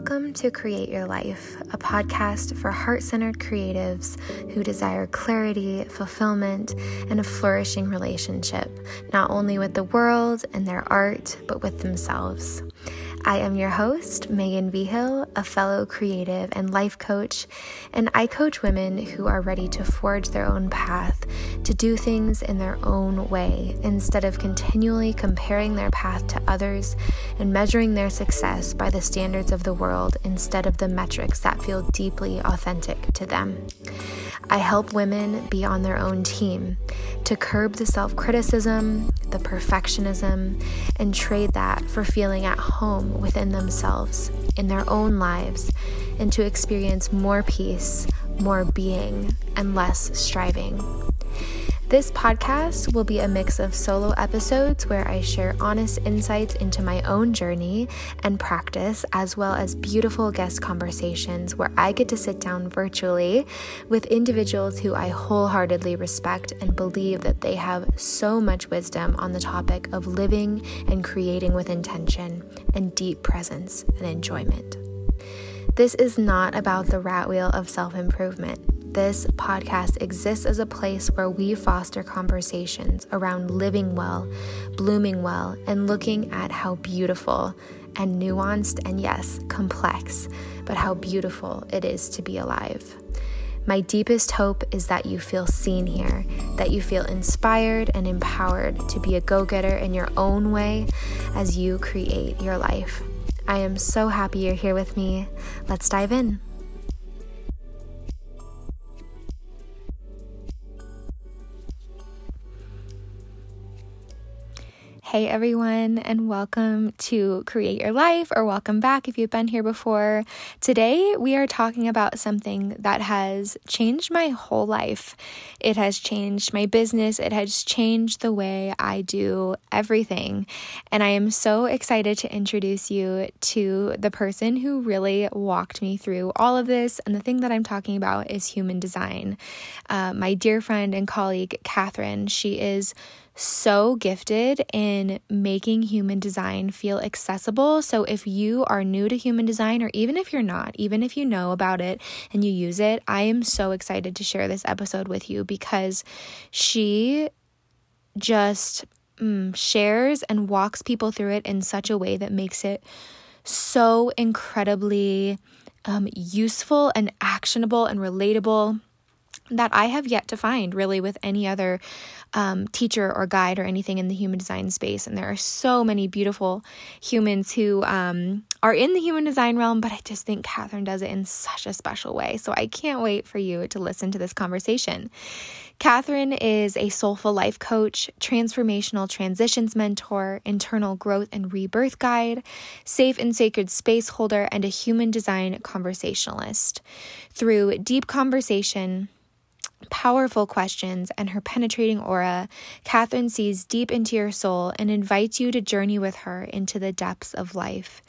Welcome to Create Your Life, a podcast for heart centered creatives who desire clarity, fulfillment, and a flourishing relationship, not only with the world and their art, but with themselves. I am your host, Megan Vigil, a fellow creative and life coach, and I coach women who are ready to forge their own path, to do things in their own way, instead of continually comparing their path to others and measuring their success by the standards of the world instead of the metrics that feel deeply authentic to them. I help women be on their own team to curb the self criticism, the perfectionism, and trade that for feeling at home within themselves, in their own lives, and to experience more peace, more being, and less striving. This podcast will be a mix of solo episodes where I share honest insights into my own journey and practice, as well as beautiful guest conversations where I get to sit down virtually with individuals who I wholeheartedly respect and believe that they have so much wisdom on the topic of living and creating with intention and deep presence and enjoyment. This is not about the rat wheel of self improvement. This podcast exists as a place where we foster conversations around living well, blooming well, and looking at how beautiful and nuanced and yes, complex, but how beautiful it is to be alive. My deepest hope is that you feel seen here, that you feel inspired and empowered to be a go getter in your own way as you create your life. I am so happy you're here with me. Let's dive in. Hey everyone, and welcome to Create Your Life, or welcome back if you've been here before. Today we are talking about something that has changed my whole life. It has changed my business, it has changed the way I do everything. And I am so excited to introduce you to the person who really walked me through all of this. And the thing that I'm talking about is human design. Uh, my dear friend and colleague, Catherine, she is so gifted in making human design feel accessible. So, if you are new to human design, or even if you're not, even if you know about it and you use it, I am so excited to share this episode with you because she just mm, shares and walks people through it in such a way that makes it so incredibly um, useful and actionable and relatable that I have yet to find really with any other um, teacher or guide or anything in the human design space. And there are so many beautiful humans who um, are in the human design realm, but I just think Catherine does it in such a special way. So I can't wait for you to listen to this conversation. Catherine is a soulful life coach, transformational transitions mentor, internal growth and rebirth guide, safe and sacred space holder, and a human design conversationalist. Through deep conversation, powerful questions and her penetrating aura, Catherine sees deep into your soul and invites you to journey with her into the depths of life.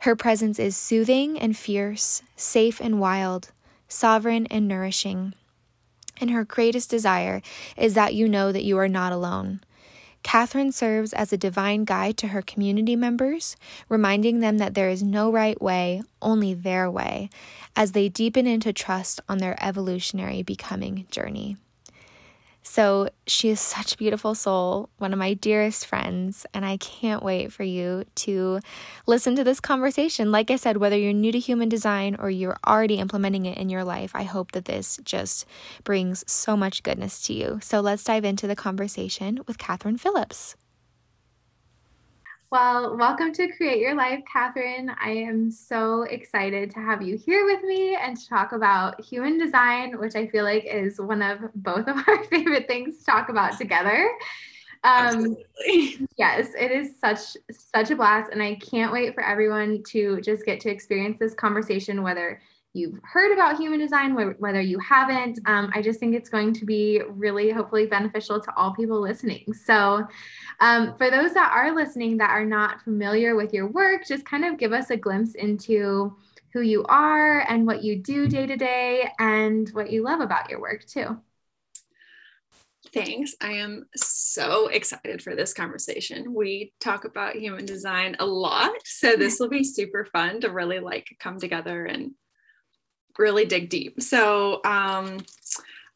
Her presence is soothing and fierce, safe and wild, sovereign and nourishing. And her greatest desire is that you know that you are not alone. Catherine serves as a divine guide to her community members, reminding them that there is no right way, only their way, as they deepen into trust on their evolutionary becoming journey. So she is such a beautiful soul, one of my dearest friends, and I can't wait for you to listen to this conversation. Like I said, whether you're new to human design or you're already implementing it in your life, I hope that this just brings so much goodness to you. So let's dive into the conversation with Catherine Phillips. Well, welcome to Create Your Life, Catherine. I am so excited to have you here with me and to talk about human design, which I feel like is one of both of our favorite things to talk about together. Um, yes, it is such such a blast, and I can't wait for everyone to just get to experience this conversation, whether you've heard about human design, whether you haven't. Um, I just think it's going to be really, hopefully, beneficial to all people listening. So, um, for those that are listening that are not familiar with your work, just kind of give us a glimpse into who you are and what you do day to day and what you love about your work, too. Thanks. I am so excited for this conversation. We talk about human design a lot, so this will be super fun to really like come together and really dig deep. So, um,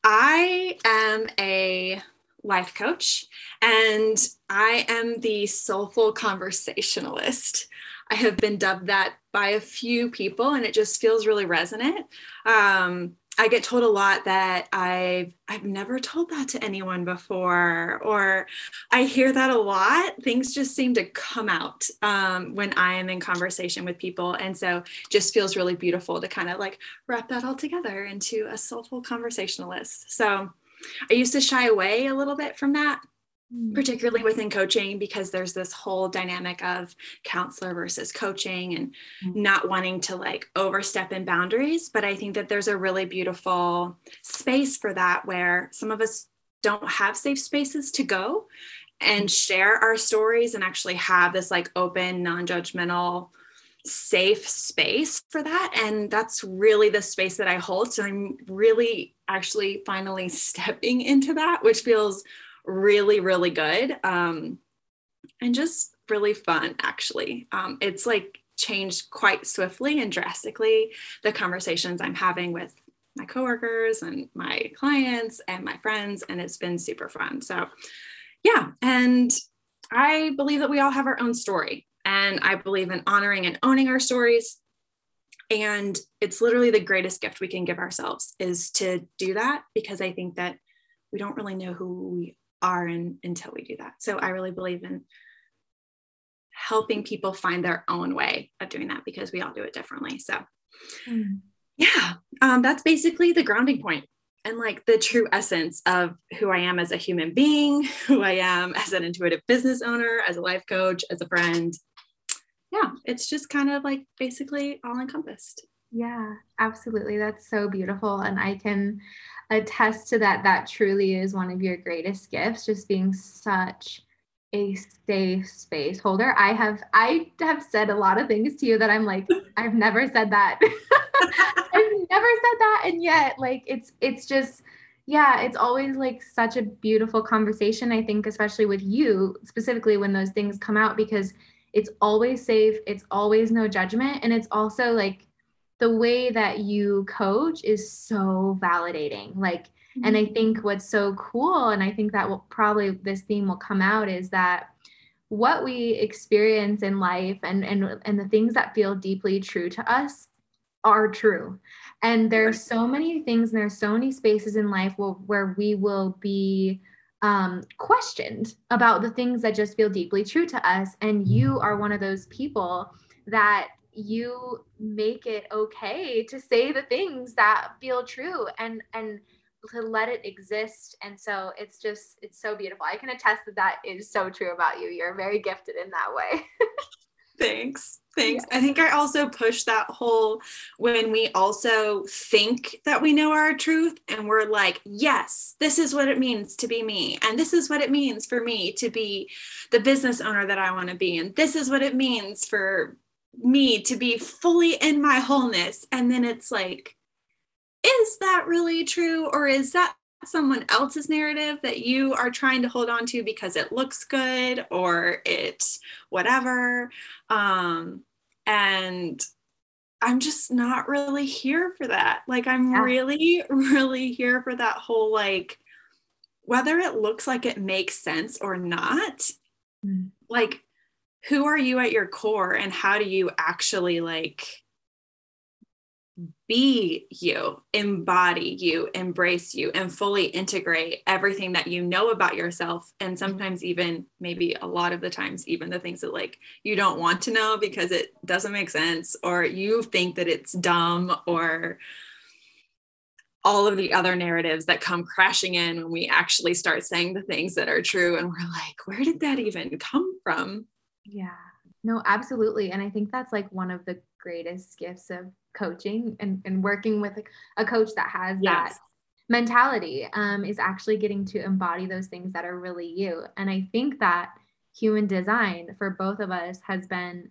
I am a life coach and I am the soulful conversationalist. I have been dubbed that by a few people and it just feels really resonant. Um, I get told a lot that I've I've never told that to anyone before, or I hear that a lot. Things just seem to come out um, when I am in conversation with people, and so just feels really beautiful to kind of like wrap that all together into a soulful conversationalist. So I used to shy away a little bit from that. Particularly within coaching because there's this whole dynamic of counselor versus coaching and mm. not wanting to like overstep in boundaries but i think that there's a really beautiful space for that where some of us don't have safe spaces to go and mm. share our stories and actually have this like open non-judgmental safe space for that and that's really the space that i hold so i'm really actually finally stepping into that which feels really, really good um, and just really fun, actually. Um, it's like changed quite swiftly and drastically the conversations I'm having with my coworkers and my clients and my friends, and it's been super fun. So, yeah. And I believe that we all have our own story, and I believe in honoring and owning our stories. And it's literally the greatest gift we can give ourselves is to do that because I think that we don't really know who we are in, until we do that. So I really believe in helping people find their own way of doing that because we all do it differently. So mm. yeah, um, that's basically the grounding point and like the true essence of who I am as a human being, who I am as an intuitive business owner, as a life coach, as a friend. Yeah, it's just kind of like basically all encompassed. Yeah, absolutely. That's so beautiful. And I can attest to that. That truly is one of your greatest gifts, just being such a safe space holder. I have I have said a lot of things to you that I'm like, I've never said that. I've never said that. And yet, like it's it's just yeah, it's always like such a beautiful conversation. I think, especially with you, specifically when those things come out, because it's always safe, it's always no judgment, and it's also like the way that you coach is so validating. Like, mm-hmm. and I mm-hmm. think what's so cool, and I think that will probably this theme will come out is that what we experience in life and and and the things that feel deeply true to us are true. And there's so many things and there's so many spaces in life where, where we will be um, questioned about the things that just feel deeply true to us. And you are one of those people that you make it okay to say the things that feel true and and to let it exist. And so it's just it's so beautiful. I can attest that that is so true about you. You're very gifted in that way. Thanks. Thanks. Yeah. i think i also push that whole when we also think that we know our truth and we're like yes this is what it means to be me. And this is what it means for me to be the business owner that i want to be. And this is what it means for me to be fully in my wholeness. And then it's like, is that really true? Or is that someone else's narrative that you are trying to hold on to because it looks good or it's whatever? Um, and I'm just not really here for that. Like, I'm yeah. really, really here for that whole like, whether it looks like it makes sense or not, mm. like who are you at your core and how do you actually like be you, embody you, embrace you, and fully integrate everything that you know about yourself. And mm-hmm. sometimes, even maybe a lot of the times, even the things that like you don't want to know because it doesn't make sense, or you think that it's dumb, or all of the other narratives that come crashing in when we actually start saying the things that are true. And we're like, where did that even come from? Yeah. No, absolutely. And I think that's like one of the greatest gifts of coaching and, and working with a, coach that has yes. that mentality um, is actually getting to embody those things that are really you. And I think that human design for both of us has been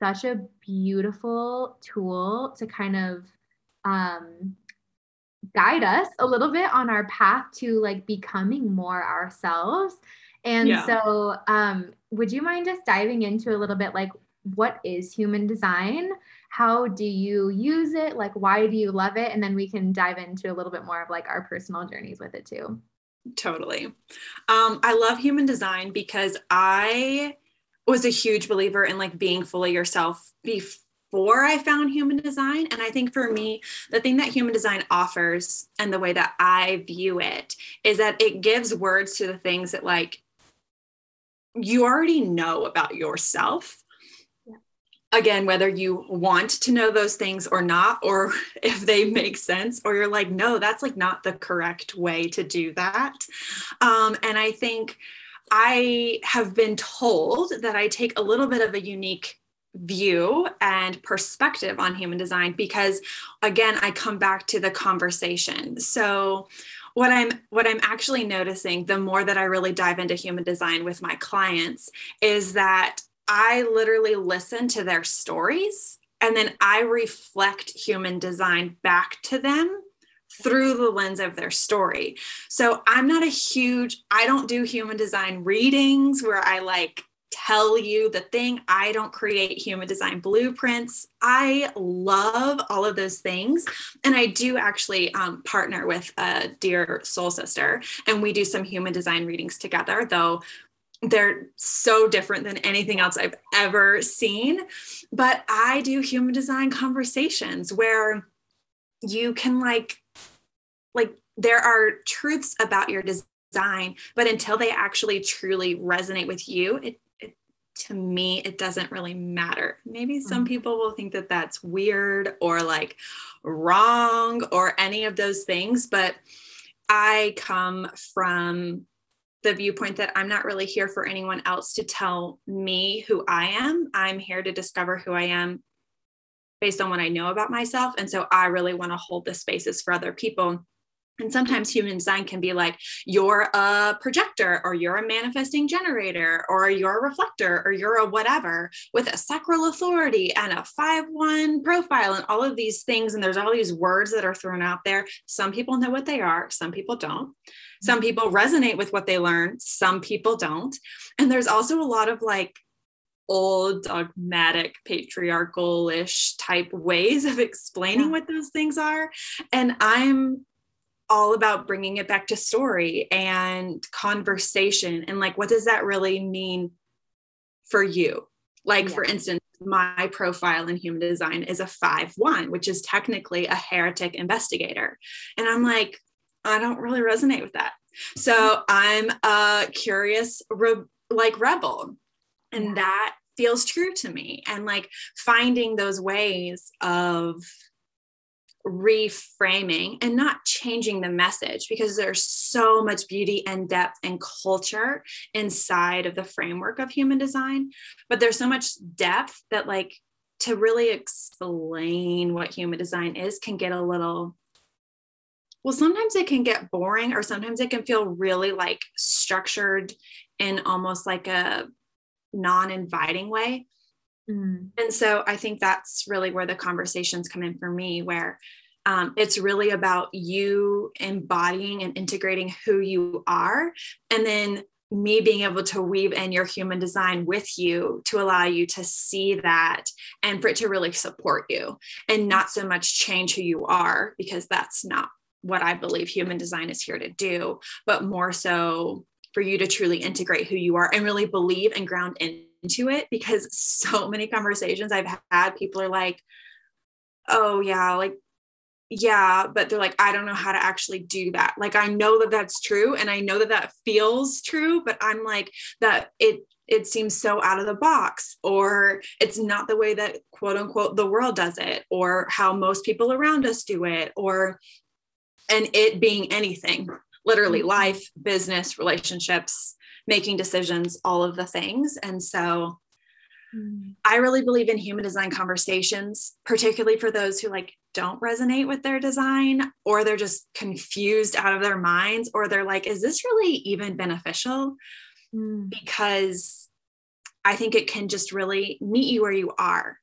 such a beautiful tool to kind of um, guide us a little bit on our path to like becoming more ourselves. And yeah. so, um, would you mind just diving into a little bit like what is human design? How do you use it? Like, why do you love it? And then we can dive into a little bit more of like our personal journeys with it too. Totally. Um, I love human design because I was a huge believer in like being fully yourself before I found human design. And I think for me, the thing that human design offers and the way that I view it is that it gives words to the things that like you already know about yourself. Again whether you want to know those things or not or if they make sense or you're like no that's like not the correct way to do that. Um, and i think i have been told that i take a little bit of a unique view and perspective on human design because again i come back to the conversation. So what i'm what i'm actually noticing the more that i really dive into human design with my clients is that I literally listen to their stories and then I reflect human design back to them through the lens of their story. So I'm not a huge, I don't do human design readings where I like tell you the thing. I don't create human design blueprints. I love all of those things. And I do actually um, partner with a dear soul sister, and we do some human design readings together, though they're so different than anything else I've ever seen. But I do human design conversations where you can like, like, there are truths about your design, but until they actually truly resonate with you, it, to me, it doesn't really matter. Maybe some mm. people will think that that's weird or like wrong or any of those things, but I come from the viewpoint that I'm not really here for anyone else to tell me who I am. I'm here to discover who I am based on what I know about myself. And so I really want to hold the spaces for other people. And sometimes human design can be like, you're a projector, or you're a manifesting generator, or you're a reflector, or you're a whatever with a sacral authority and a 5 1 profile, and all of these things. And there's all these words that are thrown out there. Some people know what they are, some people don't. Some people resonate with what they learn, some people don't. And there's also a lot of like old dogmatic patriarchal-ish type ways of explaining yeah. what those things are and i'm all about bringing it back to story and conversation and like what does that really mean for you like yeah. for instance my profile in human design is a 5-1 which is technically a heretic investigator and i'm like I don't really resonate with that. So mm-hmm. I'm a curious, re- like rebel, and that feels true to me. And like finding those ways of reframing and not changing the message because there's so much beauty and depth and culture inside of the framework of human design but there's so much depth that like to really explain what human design is can get a little well, sometimes it can get boring, or sometimes it can feel really like structured in almost like a non inviting way. Mm. And so I think that's really where the conversations come in for me, where um, it's really about you embodying and integrating who you are. And then me being able to weave in your human design with you to allow you to see that and for it to really support you and not so much change who you are because that's not what I believe human design is here to do, but more so for you to truly integrate who you are and really believe and ground into it. Because so many conversations I've had, people are like, oh, yeah, like, yeah, but they're like, I don't know how to actually do that. Like, I know that that's true and I know that that feels true, but I'm like, that it, it seems so out of the box, or it's not the way that quote unquote the world does it, or how most people around us do it, or and it being anything literally mm-hmm. life business relationships making decisions all of the things and so mm. i really believe in human design conversations particularly for those who like don't resonate with their design or they're just confused out of their minds or they're like is this really even beneficial mm. because i think it can just really meet you where you are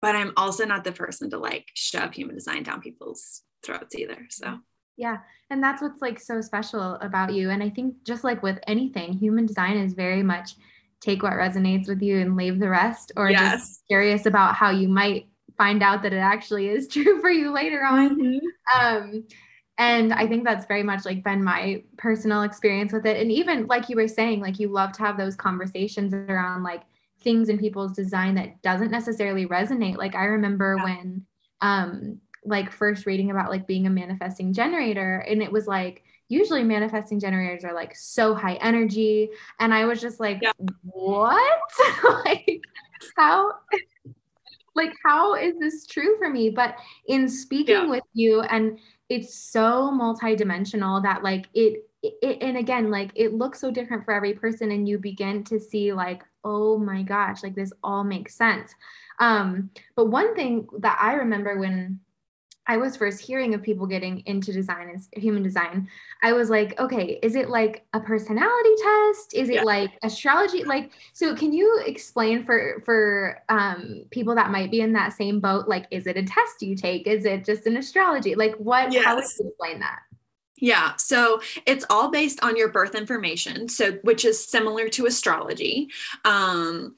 but i'm also not the person to like shove human design down people's throats either so Yeah. And that's what's like so special about you. And I think just like with anything, human design is very much take what resonates with you and leave the rest, or yes. just curious about how you might find out that it actually is true for you later on. Mm-hmm. Um, and I think that's very much like been my personal experience with it. And even like you were saying, like you love to have those conversations around like things in people's design that doesn't necessarily resonate. Like I remember yeah. when um like first reading about like being a manifesting generator and it was like usually manifesting generators are like so high energy and I was just like yeah. what? like how like how is this true for me but in speaking yeah. with you and it's so multidimensional that like it, it and again like it looks so different for every person and you begin to see like oh my gosh like this all makes sense um but one thing that i remember when I was first hearing of people getting into design and human design, I was like, okay, is it like a personality test? Is it yeah. like astrology? Like, so can you explain for for um, people that might be in that same boat? Like, is it a test you take? Is it just an astrology? Like, what? Yes. How would you explain that? Yeah, so it's all based on your birth information, so which is similar to astrology, um,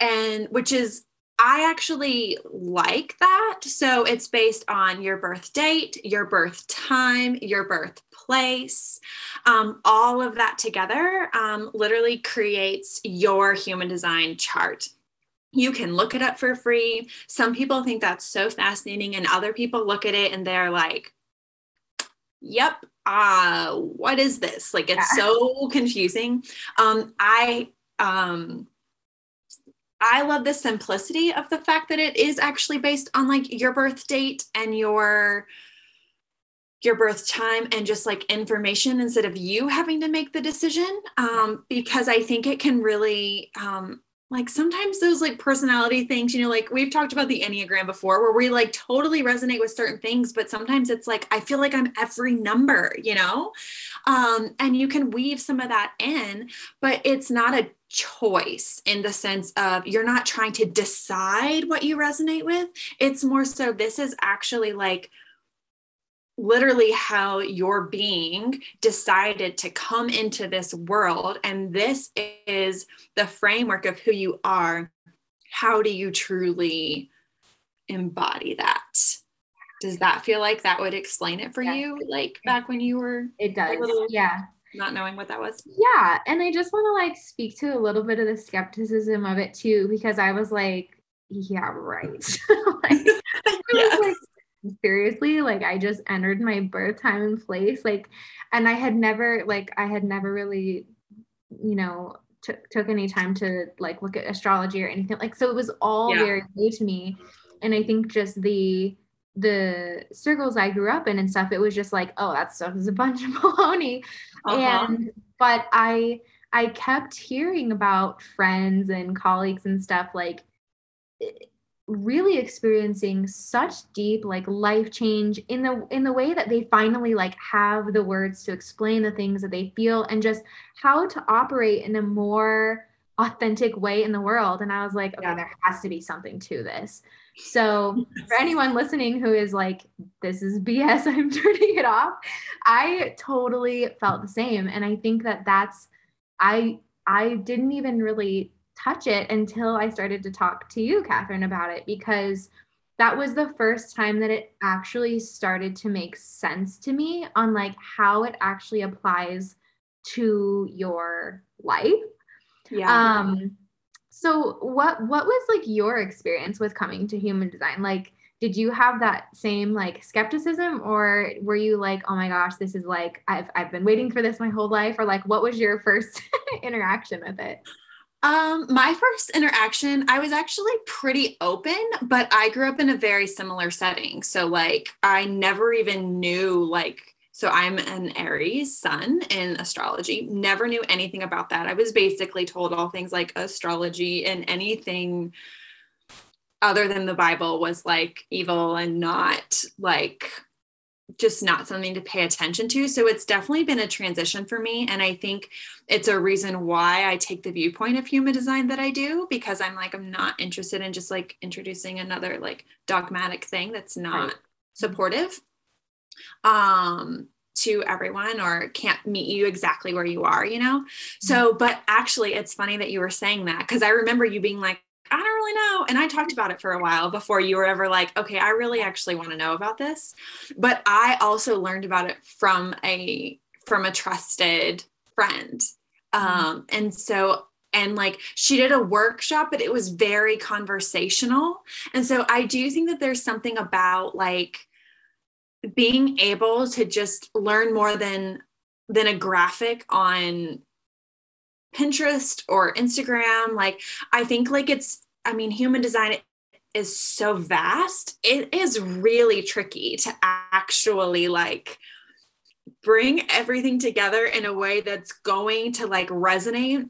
and which is I actually like that. So it's based on your birth date, your birth time, your birthplace. Um, all of that together um, literally creates your human design chart. You can look it up for free. Some people think that's so fascinating, and other people look at it and they're like, yep, uh, what is this? Like it's yeah. so confusing. Um, I um I love the simplicity of the fact that it is actually based on like your birth date and your your birth time and just like information instead of you having to make the decision um, because i think it can really um, like sometimes those like personality things you know like we've talked about the enneagram before where we like totally resonate with certain things but sometimes it's like i feel like i'm every number you know um, and you can weave some of that in but it's not a choice in the sense of you're not trying to decide what you resonate with. It's more so this is actually like literally how your being decided to come into this world. And this is the framework of who you are. How do you truly embody that? Does that feel like that would explain it for yeah. you? Like back when you were it does. yeah not knowing what that was. Yeah. And I just want to like speak to a little bit of the skepticism of it too, because I was like, yeah, right. like, seriously, like I just entered my birth time and place. Like, and I had never, like, I had never really, you know, t- took any time to like look at astrology or anything. Like, so it was all yeah. very new to me. And I think just the, the circles I grew up in and stuff, it was just like, oh, that stuff is a bunch of baloney. Uh-huh. And but I I kept hearing about friends and colleagues and stuff like really experiencing such deep like life change in the in the way that they finally like have the words to explain the things that they feel and just how to operate in a more authentic way in the world and i was like okay yeah. there has to be something to this so for anyone listening who is like, this is BS, I'm turning it off. I totally felt the same. And I think that that's, I, I didn't even really touch it until I started to talk to you, Catherine, about it because that was the first time that it actually started to make sense to me on like how it actually applies to your life. Yeah. Um, so what what was like your experience with coming to human design? Like did you have that same like skepticism or were you like, "Oh my gosh, this is like I've I've been waiting for this my whole life?" or like what was your first interaction with it? Um, my first interaction, I was actually pretty open, but I grew up in a very similar setting. So like I never even knew like so I'm an Aries sun in astrology. Never knew anything about that. I was basically told all things like astrology and anything other than the Bible was like evil and not like just not something to pay attention to. So it's definitely been a transition for me. And I think it's a reason why I take the viewpoint of human design that I do, because I'm like, I'm not interested in just like introducing another like dogmatic thing that's not right. supportive um to everyone or can't meet you exactly where you are, you know? So, but actually, it's funny that you were saying that because I remember you being like, I don't really know. And I talked about it for a while before you were ever like, okay, I really actually want to know about this. But I also learned about it from a from a trusted friend. Mm-hmm. Um, and so and like she did a workshop but it was very conversational and so i do think that there's something about like being able to just learn more than than a graphic on Pinterest or Instagram. Like, I think like it's, I mean, human design is so vast. It is really tricky to actually like bring everything together in a way that's going to like resonate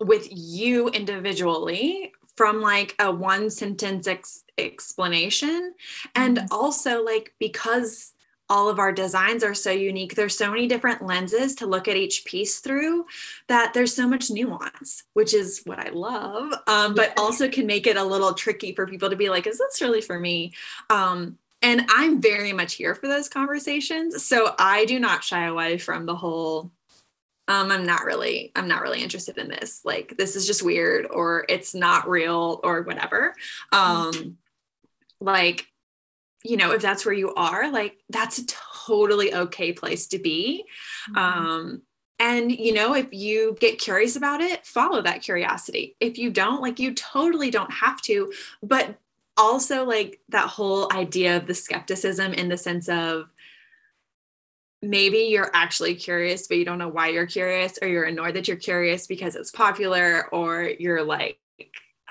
with you individually from like a one sentence ex- explanation and mm-hmm. also like because all of our designs are so unique. There's so many different lenses to look at each piece through that there's so much nuance which is what i love um, but also can make it a little tricky for people to be like is this really for me? Um, and i'm very much here for those conversations. So i do not shy away from the whole um, i'm not really i'm not really interested in this. Like this is just weird or it's not real or whatever. Um, like you know if that's where you are like that's a totally okay place to be mm-hmm. um and you know if you get curious about it follow that curiosity if you don't like you totally don't have to but also like that whole idea of the skepticism in the sense of maybe you're actually curious but you don't know why you're curious or you're annoyed that you're curious because it's popular or you're like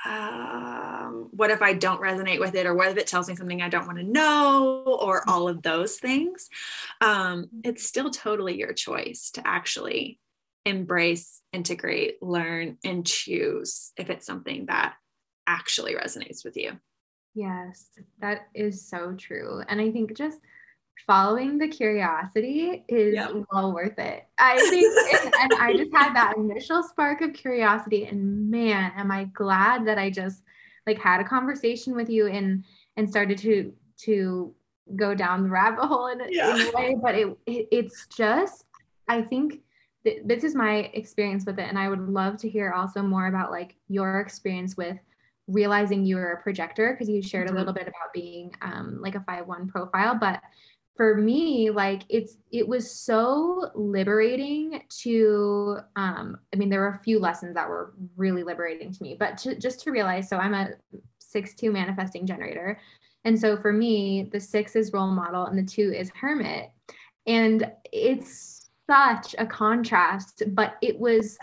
um, what if I don't resonate with it, or what if it tells me something I don't want to know, or mm. all of those things. Um, it's still totally your choice to actually embrace, integrate, learn, and choose if it's something that actually resonates with you. Yes, that is so true. And I think just following the curiosity is yep. well worth it. I think, and, I just had that initial spark of curiosity, and man, am I glad that I just like had a conversation with you and and started to to go down the rabbit hole in, yeah. in a way. But it, it it's just, I think th- this is my experience with it, and I would love to hear also more about like your experience with realizing you were a projector because you shared mm-hmm. a little bit about being um, like a 5-1 profile but for me like it's it was so liberating to um i mean there were a few lessons that were really liberating to me but to, just to realize so i'm a 6-2 manifesting generator and so for me the 6 is role model and the 2 is hermit and it's such a contrast but it was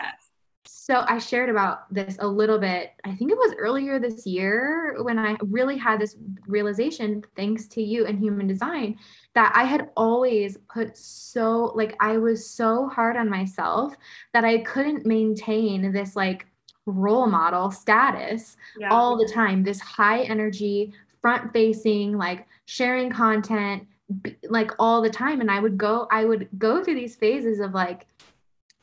so I shared about this a little bit. I think it was earlier this year when I really had this realization, thanks to you and human design, that I had always put so, like, I was so hard on myself that I couldn't maintain this, like, role model status yeah. all the time. This high energy, front facing, like, sharing content, like, all the time. And I would go, I would go through these phases of, like,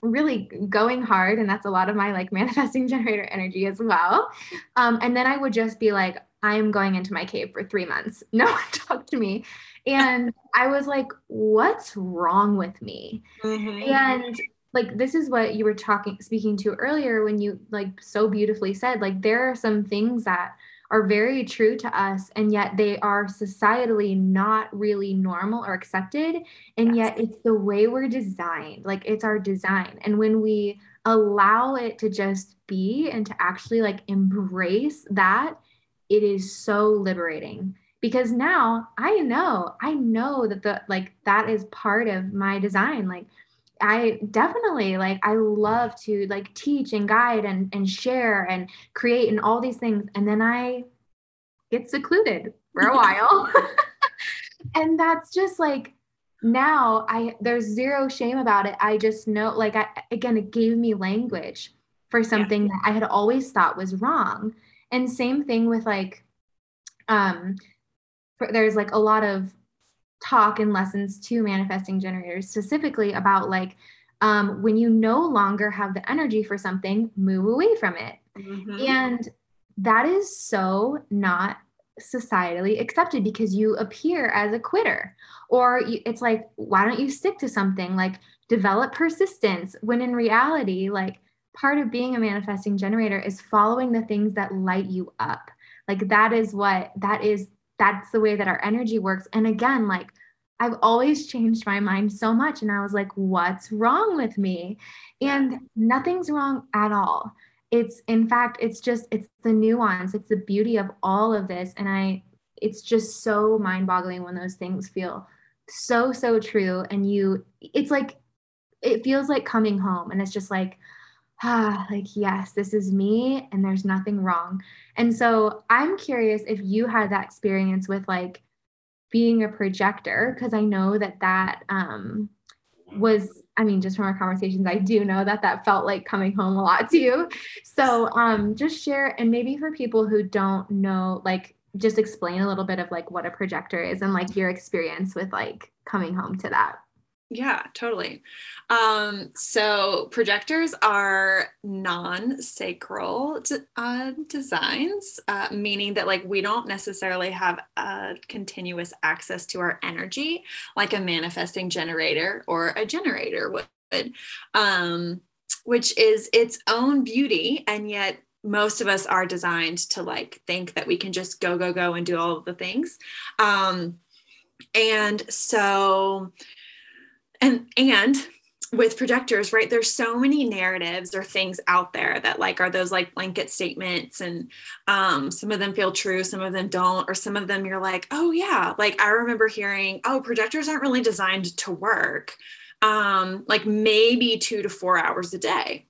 really going hard and that's a lot of my like manifesting generator energy as well. Um, and then i would just be like i am going into my cave for three months. No one talk to me. And i was like what's wrong with me? Mm-hmm. and like this is what you were talking speaking to earlier when you like so beautifully said like there are some things that are very true to us and yet they are societally not really normal or accepted and yes. yet it's the way we're designed like it's our design. And when we allow it to just be and to actually like embrace that it is so liberating. Because now i know i know that the like that is part of my design. Like I definitely like I love to like teach and guide and and share and create and all these things and then I get secluded for a while. and that's just like now I there's zero shame about it. I just know like I again it gave me language for something yeah. that I had always thought was wrong. And same thing with like um for, there's like a lot of talk and lessons to manifesting generators specifically about like um, when you no longer have the energy for something, move away from it. Mm-hmm. And that is so not societally accepted because you appear as a quitter or you, it's like why don't you stick to something like develop persistence when in reality like part of being a manifesting generator is following the things that light you up like that is what that is that's the way that our energy works and again like I've always changed my mind so much. And I was like, what's wrong with me? And nothing's wrong at all. It's, in fact, it's just, it's the nuance, it's the beauty of all of this. And I, it's just so mind boggling when those things feel so, so true. And you, it's like, it feels like coming home. And it's just like, ah, like, yes, this is me and there's nothing wrong. And so I'm curious if you had that experience with like, being a projector because I know that that um, was I mean just from our conversations I do know that that felt like coming home a lot to you. So um, just share and maybe for people who don't know like just explain a little bit of like what a projector is and like your experience with like coming home to that. Yeah, totally. Um, so projectors are non-sacral uh, designs, uh, meaning that like we don't necessarily have a continuous access to our energy like a manifesting generator or a generator would, um, which is its own beauty, and yet most of us are designed to like think that we can just go go go and do all of the things um, and so and and with projectors right there's so many narratives or things out there that like are those like blanket statements and um, some of them feel true some of them don't or some of them you're like oh yeah. Like i remember hearing oh projectors aren't really designed to work um, like maybe two to four hours a day.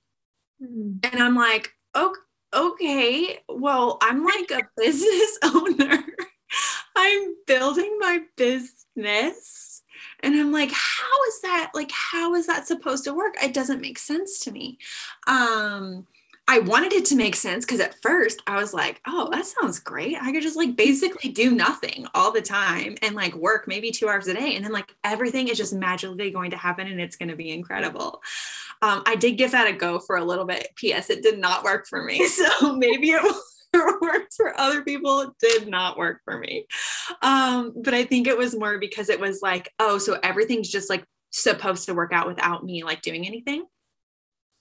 Mm-hmm. and i'm like oh, okay well i'm like a business owner. I'm building my business and i'm like how is that like how is that supposed to work it doesn't make sense to me um I wanted it to make sense because at first I was like, oh, that sounds great. I could just like basically do nothing all the time and like work maybe two hours a day. And then like everything is just magically going to happen and it's going to be incredible. Um, I did give that a go for a little bit. P.S. It did not work for me. So maybe it will worked for other people did not work for me. Um, but i think it was more because it was like oh so everything's just like supposed to work out without me like doing anything.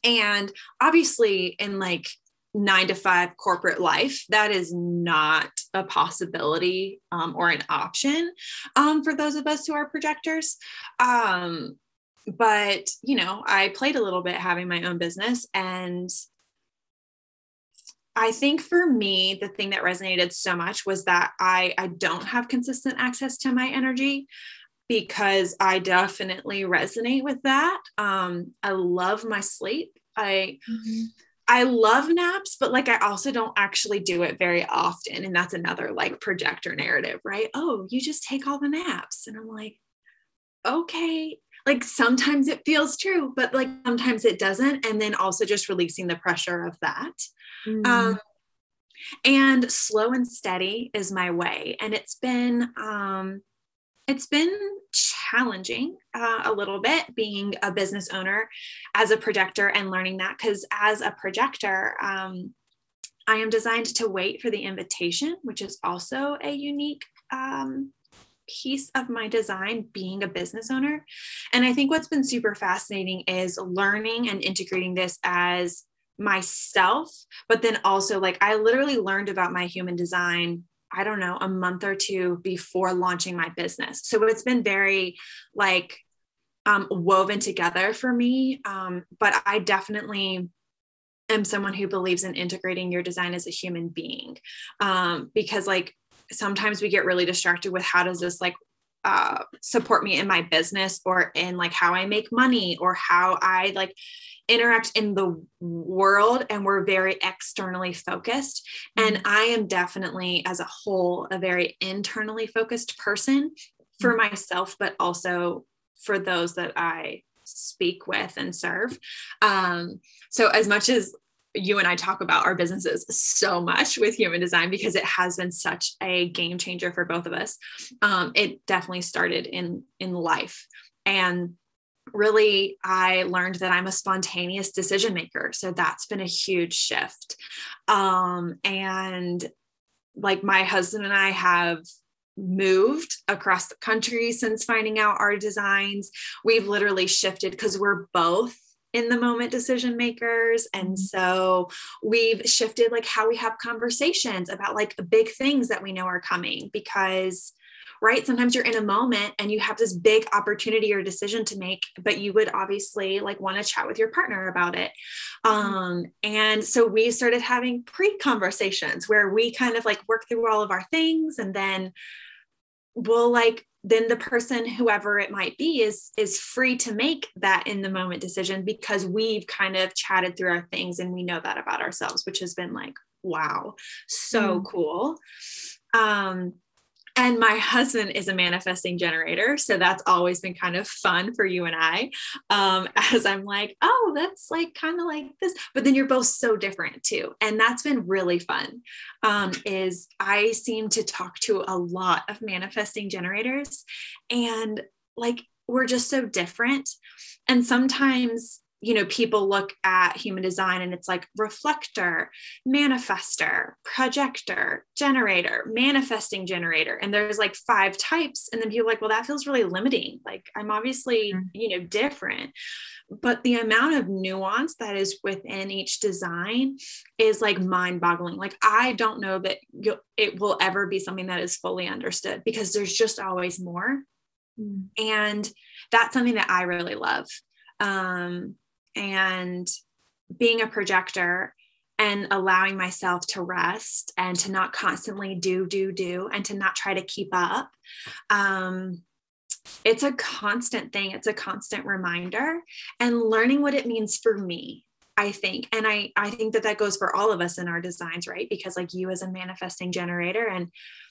And obviously in like nine to five corporate life that is not a possibility um, or an option um, for those of us who are projectors. Um, but you know i played a little bit having my own business and I think for me, the thing that resonated so much was that I, I don't have consistent access to my energy because I definitely resonate with that. Um, I love my sleep. I mm-hmm. I love naps, but like I also don't actually do it very often. And that's another like projector narrative, right? Oh, you just take all the naps. And I'm like, okay. Like sometimes it feels true, but like sometimes it doesn't. And then also just releasing the pressure of that. Mm. Um, and slow and steady is my way. And it's been, um, it's been challenging uh, a little bit being a business owner as a projector and learning that because as a projector um, i am designed to wait for the invitation which is also a unique um, piece of my design being a business owner and i think what's been super fascinating is learning and integrating this as myself, but then also like I literally learned about my human design I don't know, a month or two before launching my business. So it's been very like um, woven together for me. Um, but I definitely am someone who believes in integrating your design as a human being um, because like sometimes we get really distracted with how does this like uh, support me in my business or in like how I make money or how I like interact in the world and we're very externally focused. And mm-hmm. I am definitely, as a whole, a very internally focused person for mm-hmm. myself, but also for those that I speak with and serve. Um, so, as much as you and I talk about our businesses so much with human design because it has been such a game changer for both of us. Um, it definitely started in in life, and really i learned that i'm a spontaneous decision maker so that's been a huge shift um, and like my husband and I have moved across the country since finding out our designs. We've literally shifted because we're both in the moment decision makers. And so we've shifted like how we have conversations about like big things that we know are coming because right sometimes you're in a moment and you have this big opportunity or decision to make but you would obviously like want to chat with your partner about it. Um and so we started having pre conversations where we kind of like work through all of our things and then we'll like then the person whoever it might be is is free to make that in the moment decision because we've kind of chatted through our things and we know that about ourselves which has been like wow so mm. cool um and my husband is a manifesting generator so that's always been kind of fun for you and i um, as i'm like oh that's like kind of like this but then you're both so different too and that's been really fun um, is i seem to talk to a lot of manifesting generators and like we're just so different and sometimes you know, people look at human design and it's like reflector, manifester, projector, generator, manifesting generator. And there's like five types. And then people like, well, that feels really limiting. Like I'm obviously, mm-hmm. you know, different. But the amount of nuance that is within each design is like mind boggling. Like I don't know that it will ever be something that is fully understood because there's just always more. Mm. And that's something that I really love. Um, and being a projector and allowing myself to rest and to not constantly do do do and to not try to keep up um, it's a constant thing. It's a constant reminder and learning what it means for me i think and i i think that that goes for all of us in our designs right because like you as a manifesting generator and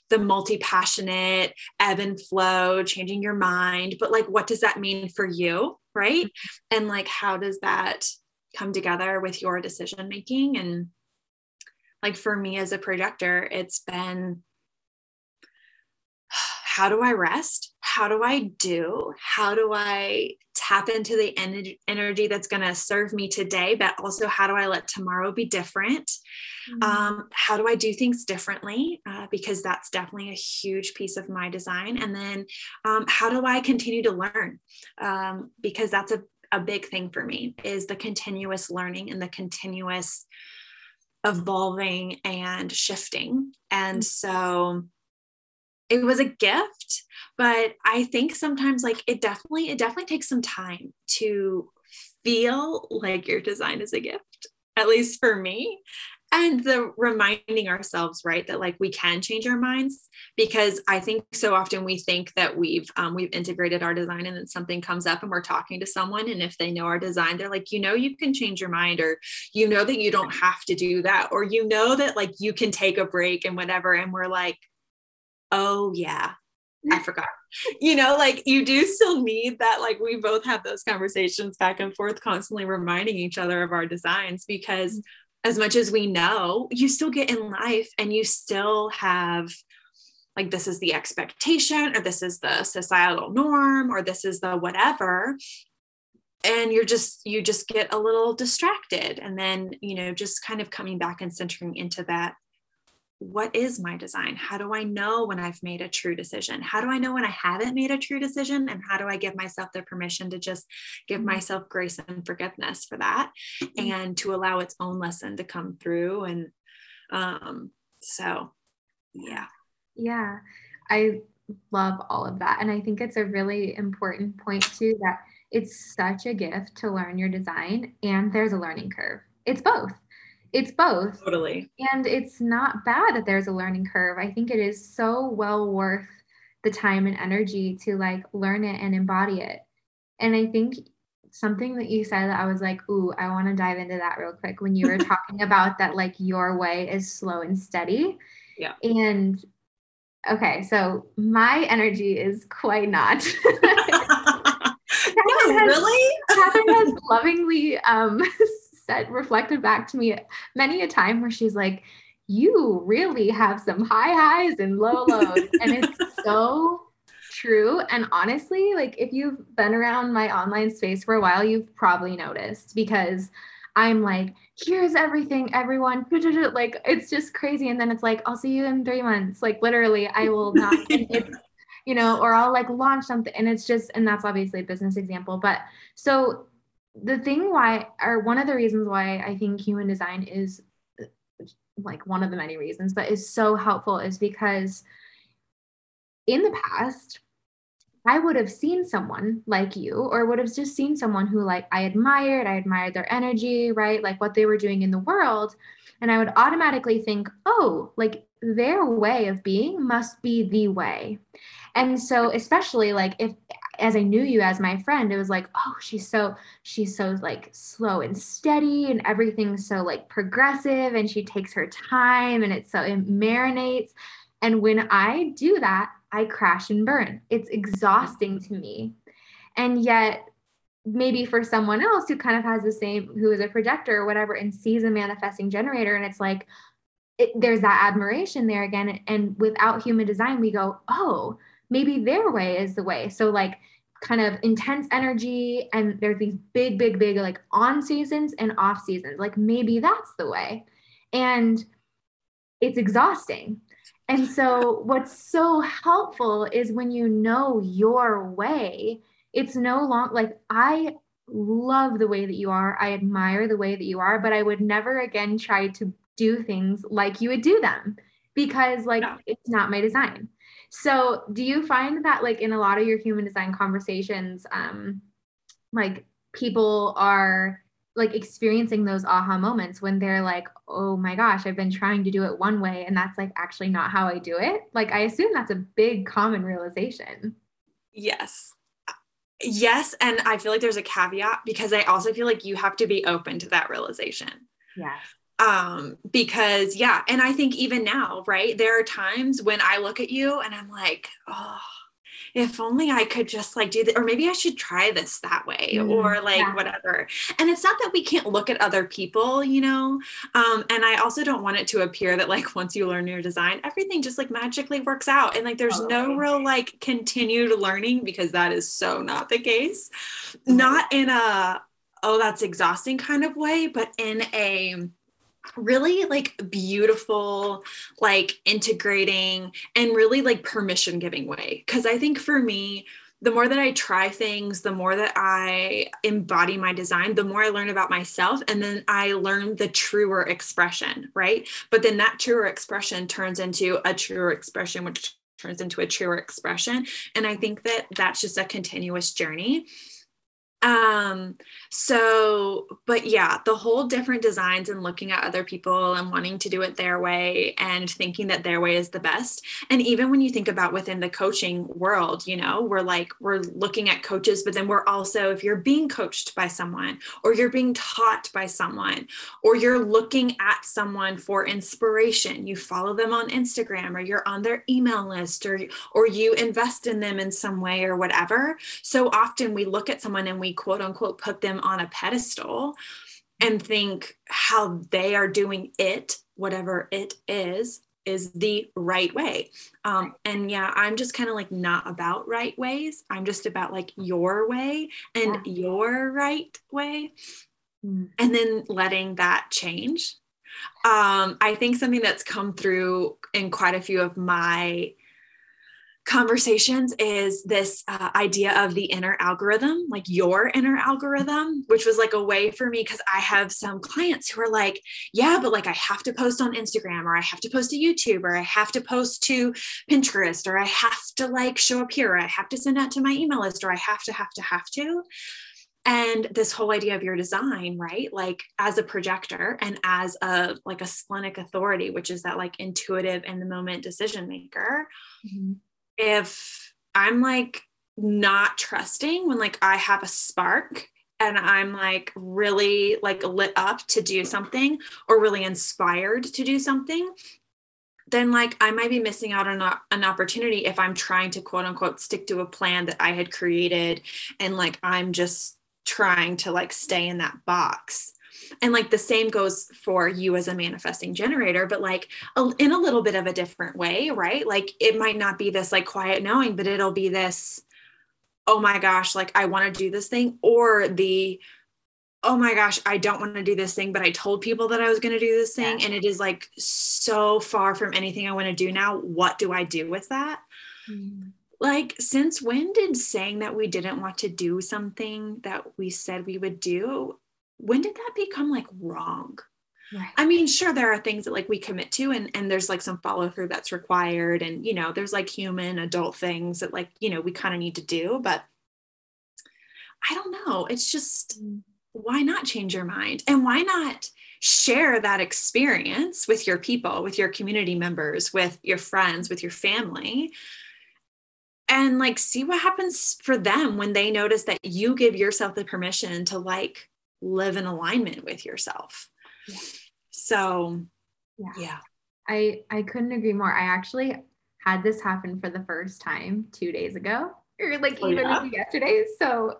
the multi-passionate ebb and flow changing your mind but like what does that mean for you right mm-hmm. and like how does that come together with your decision making and like for me as a projector it's been how do I rest? How do I do? How do I tap into the energy that's going to serve me today? But also, how do I let tomorrow be different? Mm-hmm. Um, how do I do things differently? Uh, because that's definitely a huge piece of my design. And then, um, how do I continue to learn? Um, because that's a, a big thing for me is the continuous learning and the continuous evolving and shifting. And mm-hmm. so, it was a gift but i think sometimes like it definitely it definitely takes some time to feel like your design is a gift at least for me. And the reminding ourselves right that like we can change our minds because i think so often we think that we've um, we've integrated our design and then something comes up and we're talking to someone and if they know our design they're like you know you can change your mind or you know that you don't have to do that or you know that like you can take a break and whatever and we're like oh yeah i forgot. You know like you do still need that like we both have those conversations back and forth constantly reminding each other of our designs because as much as we know you still get in life and you still have like this is the expectation or this is the societal norm or this is the whatever. And you're just you just get a little distracted and then you know just kind of coming back and centering into that what is my design? How do I know when I've made a true decision? How do I know when I haven't made a true decision? And how do I give myself the permission to just give mm-hmm. myself grace and forgiveness for that mm-hmm. and to allow its own lesson to come through? And um, so, yeah. Yeah. I love all of that. And I think it's a really important point, too, that it's such a gift to learn your design and there's a learning curve. It's both it's both. Totally. And it's not bad that there's a learning curve. I think it is so well worth the time and energy to like learn it and embody it. And I think something that you said that I was like, ooh, I want to dive into that real quick when you were talking about that like your way is slow and steady. Yeah. And okay, so my energy is quite not. no, has, really? Catherine has lovingly um said reflected back to me many a time where she's like, you really have some high highs and low lows. and it's so true. And honestly, like if you've been around my online space for a while, you've probably noticed because I'm like, here's everything, everyone. Like it's just crazy. And then it's like, I'll see you in three months. Like literally, I will not. you know, or I'll like launch something. And it's just, and that's obviously a business example. But so the thing why, or one of the reasons why I think human design is like one of the many reasons, but is so helpful is because in the past, I would have seen someone like you, or would have just seen someone who, like, I admired, I admired their energy, right? Like what they were doing in the world. And I would automatically think, oh, like their way of being must be the way. And so, especially like if, as I knew you as my friend, it was like, oh, she's so, she's so like slow and steady and everything's so like progressive and she takes her time and it's so, it marinates. And when I do that, I crash and burn. It's exhausting to me. And yet, maybe for someone else who kind of has the same, who is a projector or whatever, and sees a manifesting generator, and it's like, it, there's that admiration there again. And without human design, we go, oh, maybe their way is the way. So, like, kind of intense energy, and there's these big, big, big, like on seasons and off seasons. Like, maybe that's the way. And it's exhausting and so, what's so helpful is when you know your way, it's no long like I love the way that you are. I admire the way that you are, but I would never again try to do things like you would do them because, like, no. it's not my design. So, do you find that, like, in a lot of your human design conversations, um, like people are like experiencing those aha moments when they're like, oh my gosh, I've been trying to do it one way and that's like actually not how I do it. Like, I assume that's a big common realization. Yes. Yes. And I feel like there's a caveat because I also feel like you have to be open to that realization. Yes. Um, because yeah, and I think even now, right, there are times when I look at you and I'm like, oh, if only I could just like do that, or maybe I should try this that way, mm, or like yeah. whatever. And it's not that we can't look at other people, you know. Um, and I also don't want it to appear that like once you learn your design, everything just like magically works out. And like there's oh, no real like continued learning because that is so not the case. Mm-hmm. Not in a oh, that's exhausting kind of way, but in a really like beautiful like integrating and really like permission giving way. Because i think for me the more that i try things the more that i embody my design the more i learn about myself and then i learn the truer expression right? But then that truer expression turns into a truer expression which turns into a truer expression. And i think that that's just a continuous journey um so but yeah the whole different designs and looking at other people and wanting to do it their way and thinking that their way is the best. And even when you think about within the coaching world you know we're like we're looking at coaches but then we're also if you're being coached by someone or you're being taught by someone or you're looking at someone for inspiration you follow them on Instagram or you're on their email list or or you invest in them in some way or whatever. So often we look at someone and we quote unquote put them on a pedestal and think how they are doing it, whatever it is, is the right way. Um, and yeah, I'm just kind of like not about right ways. I'm just about like your way and yeah. your right way. Mm. And then letting that change. Um, I think something that's come through in quite a few of my conversations is this uh, idea of the inner algorithm, like your inner algorithm, which was like a way for me because I have some clients who are like, yeah, but like I have to post on Instagram or I have to post to YouTube or I have to post to Pinterest or I have to like show up here or I have to send out to my email list or I have to, have to, have to. And this whole idea of your design, right? Like as a projector and as a like a splenic authority, which is that like intuitive in the moment decision maker. Mm-hmm if I'm like not trusting when like I have a spark and I'm like really like lit up to do something or really inspired to do something, then like I might be missing out on an opportunity if I'm trying to quote unquote stick to a plan that I had created and like I'm just trying to like stay in that box and like the same goes for you as a manifesting generator but like a, in a little bit of a different way right like it might not be this like quiet knowing but it'll be this oh my gosh like i want to do this thing or the oh my gosh, I don't want to do this thing, but I told people that I was going to do this thing. Yeah. And it is like so far from anything I want to do now. What do I do with that? Mm. Like, since when did saying that we didn't want to do something that we said we would do, when did that become like wrong? Right. I mean, sure, there are things that like we commit to, and and there's like some follow through that's required, and you know, there's like human adult things that like you know we kind of need to do, but I don't know. It's just why not change your mind? And why not share that experience with your people, with your community members, with your friends, with your family? And like see what happens for them when they notice that you give yourself the permission to like live in alignment with yourself. Yeah. So, yeah. yeah. I I couldn't agree more. I actually had this happen for the first time 2 days ago or like oh, even yeah? yesterday. So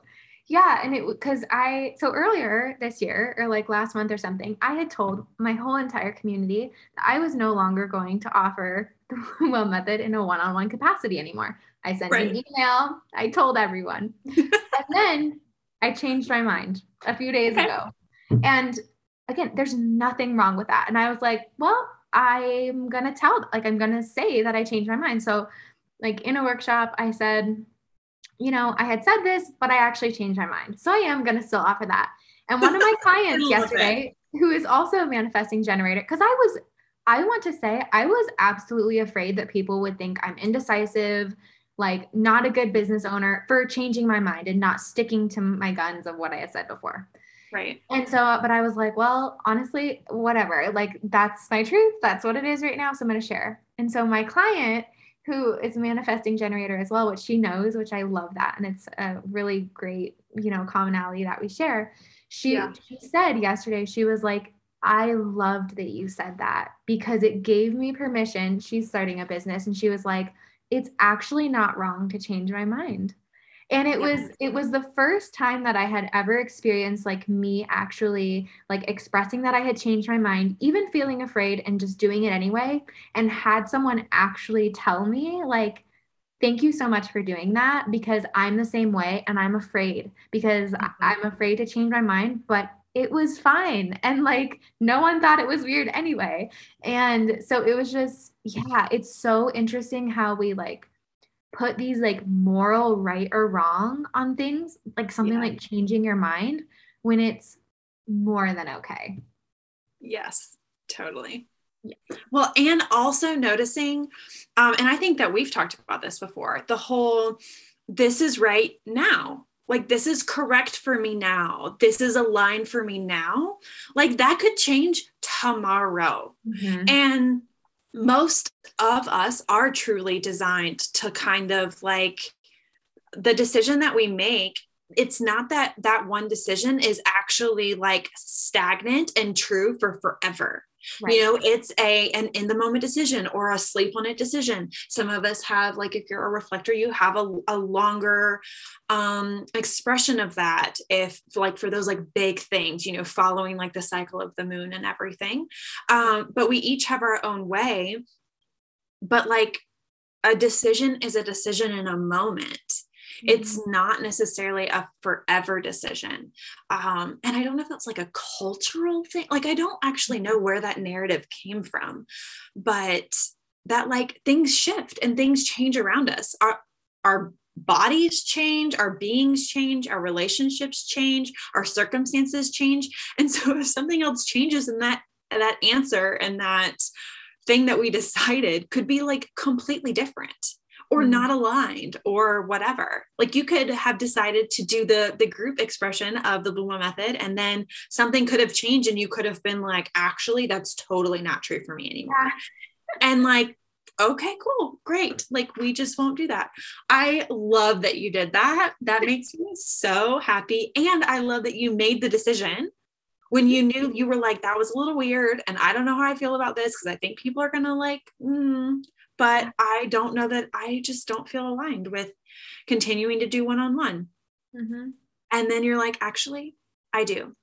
yeah, and it because I so earlier this year or like last month or something, I had told my whole entire community that I was no longer going to offer the well method in a one-on-one capacity anymore. I sent right. an email, I told everyone. and then I changed my mind a few days ago. And again, there's nothing wrong with that. And I was like, well, I'm going to tell like I'm going to say that I changed my mind. So like in a workshop, I said, you know, I had said this, but I actually changed my mind. So I am going to still offer that. And one of my clients yesterday, it. who is also a manifesting generator, because I was, I want to say, I was absolutely afraid that people would think I'm indecisive, like not a good business owner for changing my mind and not sticking to my guns of what I had said before. Right. And so, but I was like, well, honestly, whatever. Like, that's my truth. That's what it is right now. So I'm going to share. And so my client, who is a manifesting generator as well, which she knows, which I love that. And it's a really great, you know, commonality that we share. She, yeah. she said yesterday, she was like, I loved that you said that because it gave me permission. She's starting a business and she was like, it's actually not wrong to change my mind and it was it was the first time that i had ever experienced like me actually like expressing that i had changed my mind even feeling afraid and just doing it anyway and had someone actually tell me like thank you so much for doing that because i'm the same way and i'm afraid because mm-hmm. i'm afraid to change my mind but it was fine and like no one thought it was weird anyway and so it was just yeah it's so interesting how we like put these like moral right or wrong on things, like something yeah. like changing your mind when it's more than okay. Yes, totally. Yeah. Well, and also noticing, um, and I think that we've talked about this before the whole this is right now. Like, this is correct for me now. This is a line for me now. Like, that could change tomorrow. Mm-hmm. And most of us are truly designed to kind of like the decision that we make it's not that that one decision is actually like stagnant and true for forever Right. You know, it's a an in the moment decision or a sleep on it decision. Some of us have, like, if you're a reflector, you have a, a longer um, expression of that. If, like, for those like big things, you know, following like the cycle of the moon and everything. Um, but we each have our own way. But like, a decision is a decision in a moment it's mm-hmm. not necessarily a forever decision um, and i don't know if that's like a cultural thing like i don't actually know where that narrative came from but that like things shift and things change around us our our bodies change our beings change our relationships change our circumstances change and so if something else changes in that that answer and that thing that we decided could be like completely different or mm-hmm. not aligned or whatever. Like you could have decided to do the the group expression of the bluma method and then something could have changed and you could have been like actually that's totally not true for me anymore. Yeah. and like okay cool great. Like we just won't do that. I love that you did that. That makes me so happy and i love that you made the decision when you knew you were like that was a little weird and i don't know how i feel about this because i think people are gonna like mm, but I don't know that I just don't feel aligned with continuing to do one on one. And then you're like, actually, I do.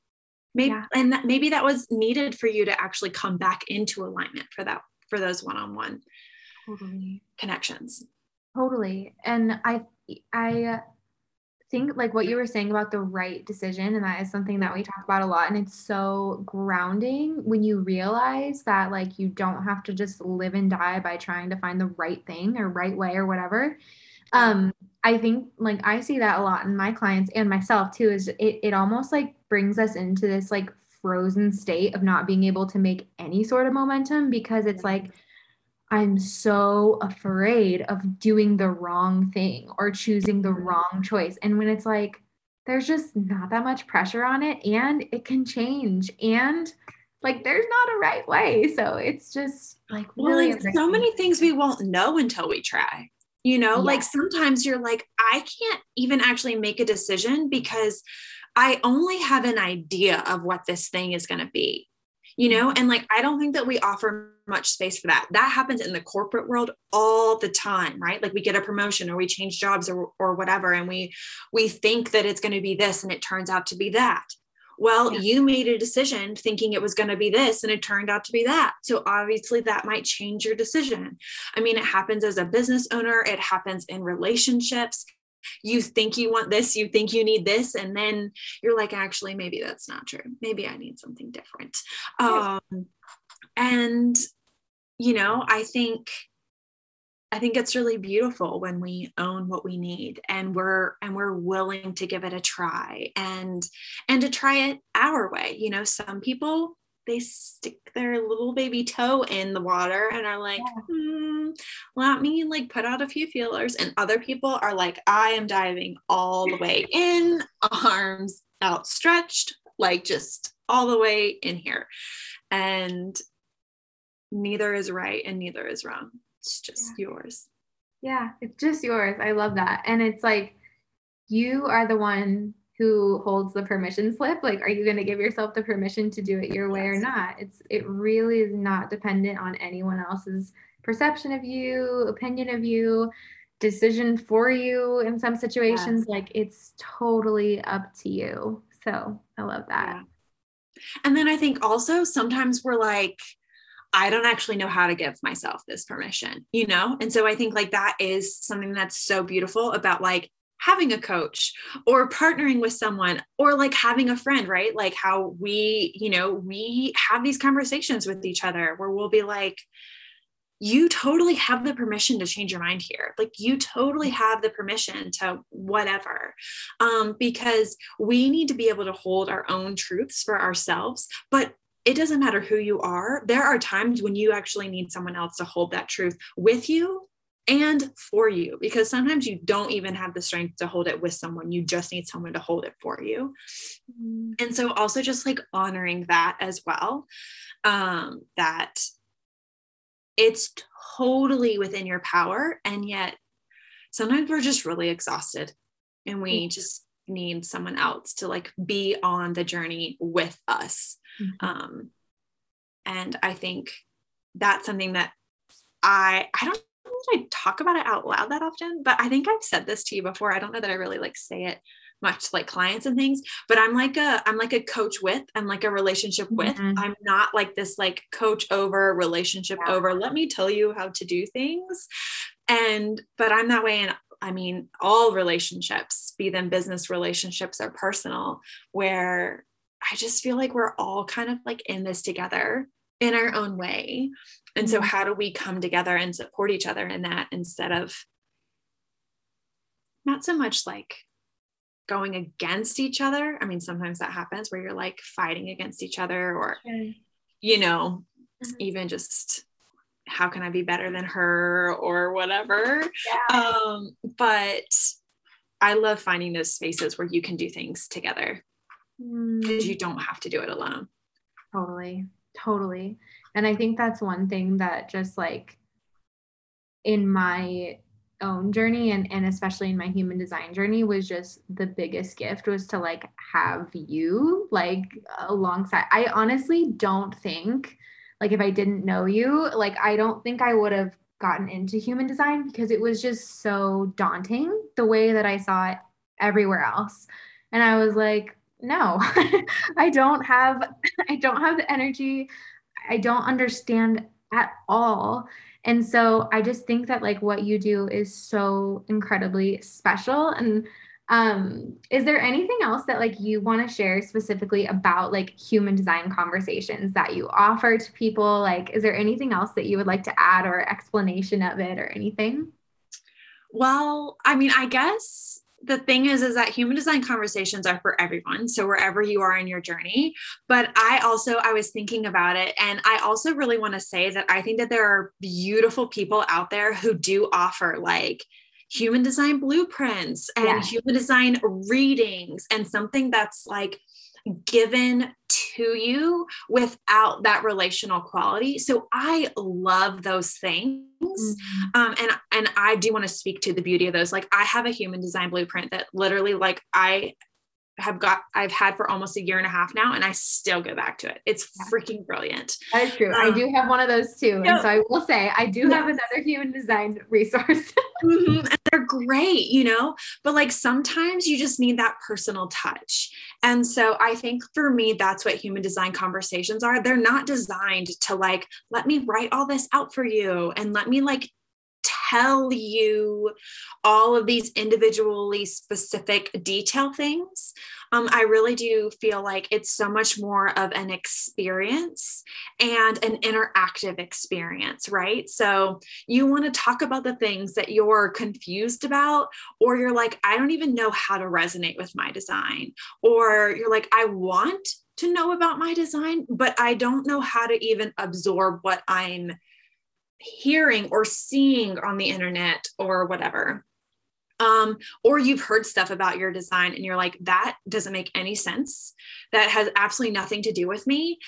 Maybe, yeah. and that, maybe that was needed for you to actually come back into alignment for that, for those one on one connections. Totally. And I, I, think like what you were saying about the right decision, and that is something that we talk about a lot. And it's so grounding when you realize that like you don't have to just live and die by trying to find the right thing or right way or whatever. Um, I think like I see that a lot in my clients and myself too, is it, it almost like brings us into this like frozen state of not being able to make any sort of momentum because it's like I'm so afraid of doing the wrong thing or choosing the mm-hmm. wrong choice. And when it's like, there's just not that much pressure on it and it can change. And like, there's not a right way. So it's just like, really well, so many things we won't know until we try. You know, like sometimes you're like, I can't even actually make a decision because I only have an idea of what this thing is going to be you know and like i don't think that we offer much space for that. That happens in the corporate world all the time right? Like we get a promotion or we change jobs or, or whatever and we we think that it's going to be this and it turns out to be that. Well yeah. you made a decision thinking it was going to be this and it turned out to be that. So obviously that might change your decision. I mean it happens as a business owner it happens in relationships you think you want this, you think you need this, and then you're like, actually, maybe that's not true. Maybe I need something different. Um, and you know, I think I think it's really beautiful when we own what we need and we're and we're willing to give it a try and and to try it our way. You know, some people they stick their little baby toe in the water and are like, yeah. hmm, let me like put out a few feelers. And other people are like, I am diving all the way in, arms outstretched, like just all the way in here. And neither is right and neither is wrong. It's just yeah. yours. Yeah, it's just yours. I love that. And it's like you are the one who holds the permission slip like are you going to give yourself the permission to do it your way or not it's it really is not dependent on anyone else's perception of you opinion of you decision for you in some situations yes. like it's totally up to you so i love that yeah. and then i think also sometimes we're like I don't actually know how to give myself this permission, you know? And so I think like that is something that's so beautiful about like having a coach or partnering with someone or like having a friend, right? Like how we, you know, we have these conversations with each other where we'll be like, you totally have the permission to change your mind here. Like you totally have the permission to whatever. Um, because we need to be able to hold our own truths for ourselves, but it doesn't matter who you are. There are times when you actually need someone else to hold that truth with you and for you because sometimes you don't even have the strength to hold it with someone you just need someone to hold it for you mm-hmm. and so also just like honoring that as well um that it's totally within your power and yet sometimes we're just really exhausted and we mm-hmm. just need someone else to like be on the journey with us mm-hmm. um and i think that's something that i i don't I talk about it out loud that often, but I think I've said this to you before. I don't know that I really like say it much like clients and things, but I'm like a I'm like a coach with, I'm like a relationship with. Mm-hmm. I'm not like this like coach over relationship yeah. over. Let me tell you how to do things. And but I'm that way and I mean all relationships, be them business relationships or personal, where I just feel like we're all kind of like in this together in our own way. And so, how do we come together and support each other in that instead of not so much like going against each other? I mean, sometimes that happens where you're like fighting against each other, or, you know, mm-hmm. even just how can I be better than her or whatever. Yeah. Um, but I love finding those spaces where you can do things together because mm. you don't have to do it alone. Totally. Totally. And I think that's one thing that just like in my own journey and, and especially in my human design journey was just the biggest gift was to like have you like alongside. I honestly don't think like if I didn't know you, like I don't think I would have gotten into human design because it was just so daunting the way that I saw it everywhere else. And I was like, no i don't have i don't have the energy i don't understand at all and so i just think that like what you do is so incredibly special and Um, is there anything else that like you want to share specifically about like human design conversations that you offer to people? Like, is there anything else that you would like to add or explanation of it or anything? Well, I mean, I guess the thing is is that human design conversations are for everyone so wherever you are in your journey but i also i was thinking about it and i also really want to say that i think that there are beautiful people out there who do offer like human design blueprints and yeah. human design readings and something that's like given to you without that relational quality. So i love those things. Mm-hmm. um, and and i do want to speak to the beauty of those. Like i have a human design blueprint that literally like i have got I've had for almost a year and a half now, and I still go back to it. It's freaking brilliant. That is true. Um, I do have one of those too, and so I will say I do have another human design resource. mm-hmm. And they're great, you know. But like sometimes you just need that personal touch, and so I think for me that's what human design conversations are. They're not designed to like let me write all this out for you and let me like tell you all of these individually specific detail things. Um, I really do feel like it's so much more of an experience and an interactive experience, right? So you want to talk about the things that you're confused about, or you're like, I don't even know how to resonate with my design, or you're like, I want to know about my design, but I don't know how to even absorb what I'm hearing or seeing on the internet or whatever. Um, or you've heard stuff about your design and you're like, that doesn't make any sense. That has absolutely nothing to do with me.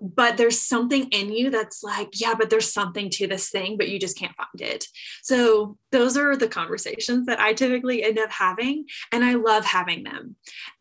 But there's something in you that's like, yeah, but there's something to this thing, but you just can't find it. So, those are the conversations that I typically end up having, and I love having them.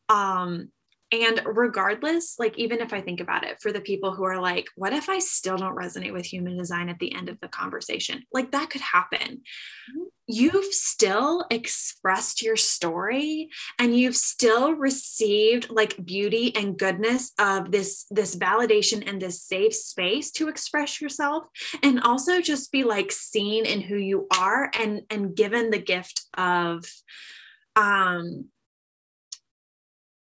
Um, and regardless, like, even if I think about it for the people who are like, what if I still don't resonate with human design at the end of the conversation? Like, that could happen. Mm-hmm. You've still expressed your story and you've still received like beauty and goodness of this, this validation and this safe space to express yourself and also just be like seen in who you are and, and given the gift of, um,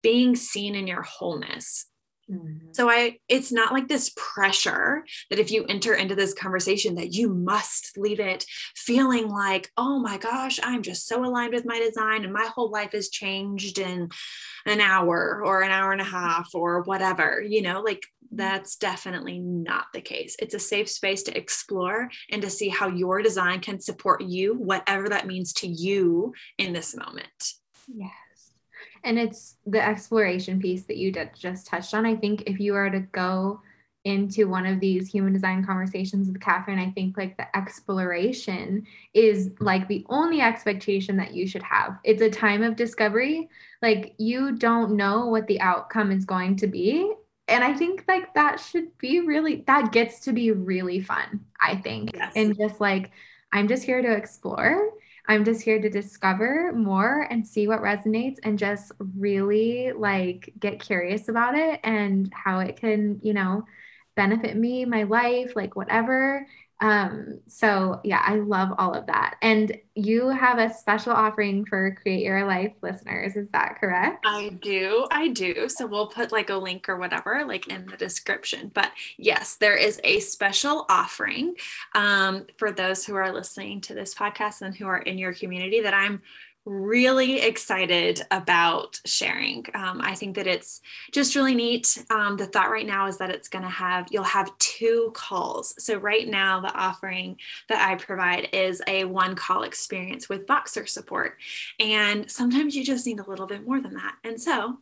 being seen in your wholeness. Mm-hmm. So I it's not like this pressure that if you enter into this conversation that you must leave it feeling like, "Oh my gosh, I'm just so aligned with my design and my whole life has changed in an hour or an hour and a half or whatever." You know, like mm-hmm. that's definitely not the case. It's a safe space to explore and to see how your design can support you, whatever that means to you in this moment. Yeah and it's the exploration piece that you did just touched on. I think if you were to go into one of these human design conversations with Catherine, I think like the exploration is like the only expectation that you should have. It's a time of discovery. Like you don't know what the outcome is going to be. And I think like that should be really, that gets to be really fun, I think. Yes. And just like, I'm just here to explore I'm just here to discover more and see what resonates and just really like get curious about it and how it can, you know, benefit me, my life, like whatever. Um, so yeah, I love all of that. And you have a special offering for Create Your Life listeners. Is that correct? I do. I do. So we'll put like a link or whatever, like in the description. But yes, there is a special offering um, for those who are listening to this podcast and who are in your community that I'm really excited about sharing. Um, I think that it's just really neat. Um, the thought right now is that it's going to have, you'll have two calls. So, right now, the offering that I provide is a one call experience with Voxer support. And sometimes you just need a little bit more than that. And so,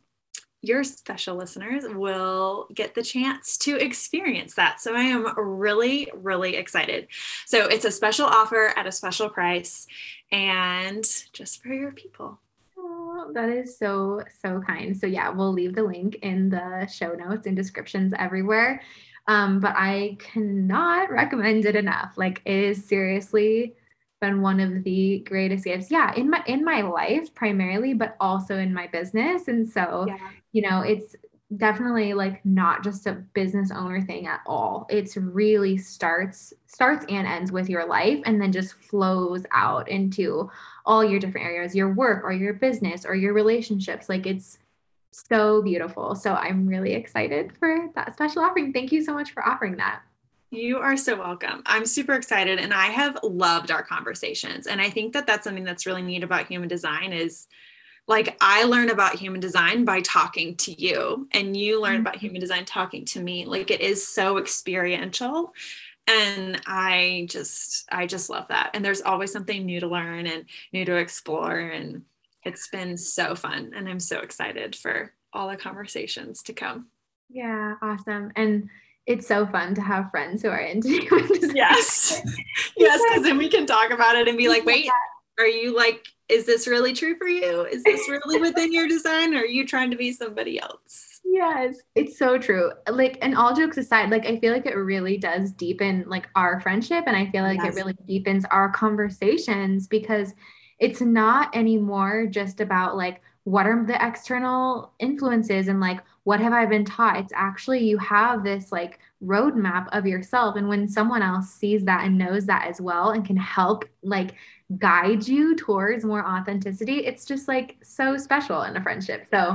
your special listeners will get the chance to experience that. So I am really, really excited. So it's a special offer at a special price and just for your people. Oh, that is so, so kind. So, yeah, we'll leave the link in the show notes and descriptions everywhere. Um, but I cannot recommend it enough. Like, it is seriously been one of the greatest gifts yeah in my in my life primarily but also in my business and so yeah. you know it's definitely like not just a business owner thing at all. It's really starts starts and ends with your life and then just flows out into all your different areas, your work or your business or your relationships. Like it's so beautiful. So I'm really excited for that special offering. Thank you so much for offering that. You are so welcome. I'm super excited and I have loved our conversations. And I think that that's something that's really neat about human design is like I learn about human design by talking to you and you learn about mm-hmm. human design talking to me. Like it is so experiential and I just I just love that. And there's always something new to learn and new to explore and it's been so fun and I'm so excited for all the conversations to come. Yeah, awesome. And it's so fun to have friends who are into human design. Yes. yes, because then we can talk about it and be like, wait, are you like, is this really true for you? Is this really within your design? Or are you trying to be somebody else? Yes, it's so true. Like, and all jokes aside, like, I feel like it really does deepen like our friendship. And I feel like yes. it really deepens our conversations because it's not anymore just about like, what are the external influences and like what have I been taught? It's actually you have this like roadmap of yourself. And when someone else sees that and knows that as well and can help like guide you towards more authenticity, it's just like so special in a friendship. So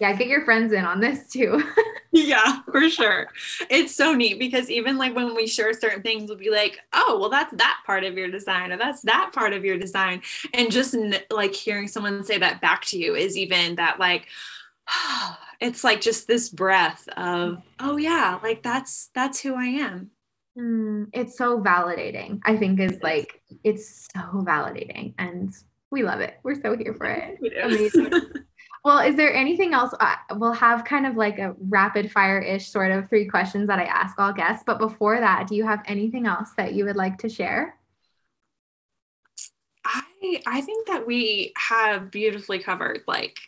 yeah, get your friends in on this too. yeah, for sure. It's so neat because even like when we share certain things, we'll be like, oh, well, that's that part of your design, or that's that part of your design. And just like hearing someone say that back to you is even that like, it's like just this breath of oh yeah like that's that's who i am. Mm, it's so validating i think is like it's so validating and we love it. We're so here for it. Amazing. Well is there anything else? Uh, we'll have kind of like a rapid fire ish sort of three questions that i ask all guests but before that do you have anything else that you would like to share? I I think that we have beautifully covered like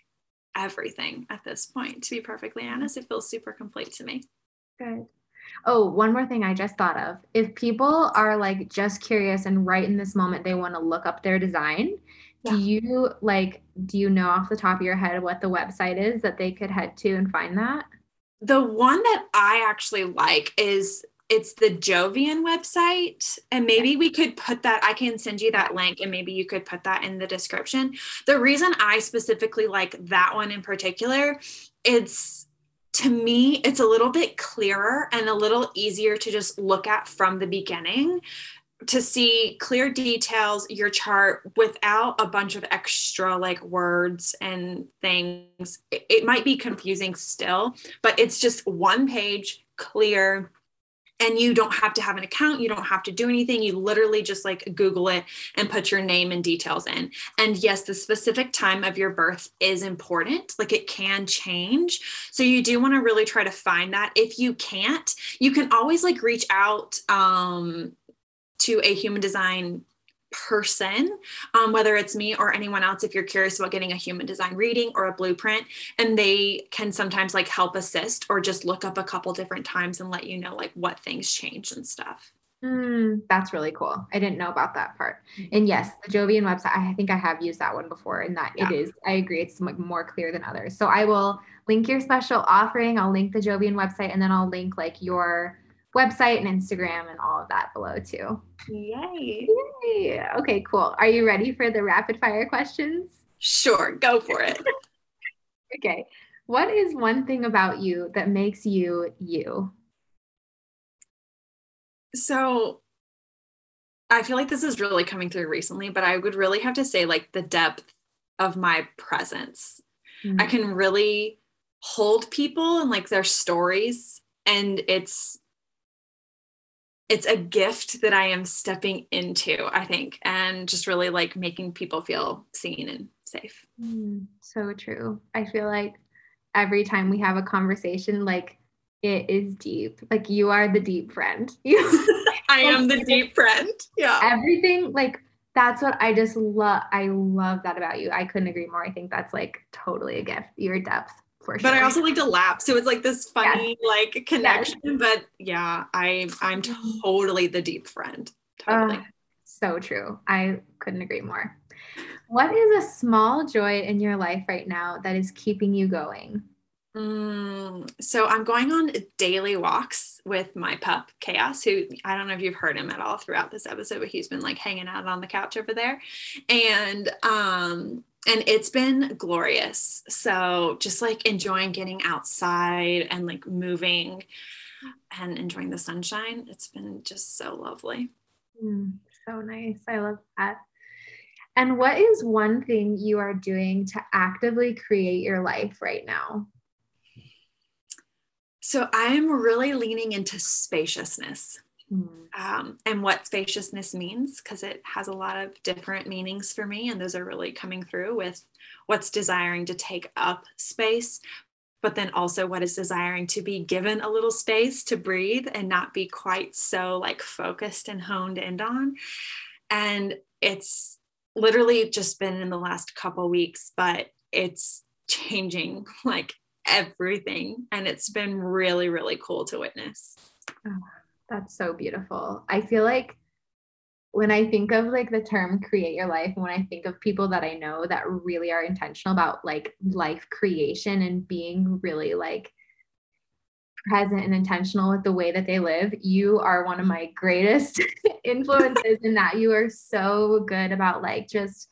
everything at this point. To be perfectly mm-hmm. honest, it feels super complete to me. Good. Oh, one more thing I just thought of. If people are like just curious and right in this moment they want to look up their design, yeah. do you like do you know off the top of your head what the website is that they could head to and find that? The one that I actually like is it's the Jovian website. And maybe we could put that, I can send you that link and maybe you could put that in the description. The reason I specifically like that one in particular, it's to me, it's a little bit clearer and a little easier to just look at from the beginning to see clear details your chart without a bunch of extra like words and things it, it might be confusing still but it's just one page clear and you don't have to have an account you don't have to do anything you literally just like google it and put your name and details in. And yes the specific time of your birth is important like it can change. So you do want to really try to find that. If you can't you can always like reach out um to a human design person, um, whether it's me or anyone else, if you're curious about getting a human design reading or a blueprint, and they can sometimes like help assist or just look up a couple different times and let you know like what things change and stuff. Mm, that's really cool. I didn't know about that part. And yes, the Jovian website, I think I have used that one before and that yeah. it is, I agree, it's like more clear than others. So I will link your special offering. I'll link the Jovian website and then I'll link like your website and Instagram and all of that below too. Yay. Yay. Okay, cool. Are you ready for the rapid fire questions? Sure, go for it. okay. What is one thing about you that makes you you? So I feel like this is really coming through recently, but I would really have to say like the depth of my presence. Mm-hmm. I can really hold people and like their stories and it's it's a gift that I am stepping into, I think, and just really like making people feel seen and safe. Mm, so true. I feel like every time we have a conversation, like it is deep. Like you are the deep friend. I am the deep friend. Yeah. Everything like that's what I just love. I love that about you. I couldn't agree more. I think that's like totally a gift. Your depth for sure. But I also like to laugh. So it's like this funny yes. like connection. Yes. But yeah, I I'm totally the deep friend. Totally. Uh, so true. I couldn't agree more. What is a small joy in your life right now that is keeping you going? Mm, so I'm going on daily walks with my pup Chaos, who I don't know if you've heard him at all throughout this episode, but he's been like hanging out on the couch over there, and um, and it's been glorious. So just like enjoying getting outside and like moving and enjoying the sunshine. It's been just so lovely. Mm, so nice. I love that. And what is one thing you are doing to actively create your life right now? So I'm really leaning into spaciousness. Mm. Um, and what spaciousness means, because it has a lot of different meanings for me. And those are really coming through with what's desiring to take up space, but then also what is desiring to be given a little space to breathe and not be quite so like focused and honed in on. And it's literally just been in the last couple weeks, but it's changing like everything. And it's been really, really cool to witness. Oh, that's so beautiful. I feel like when I think of like the term create your life, when I think of people that I know that really are intentional about like life creation and being really like present and intentional with the way that they live, you are one of my greatest influences in that you are so good about like just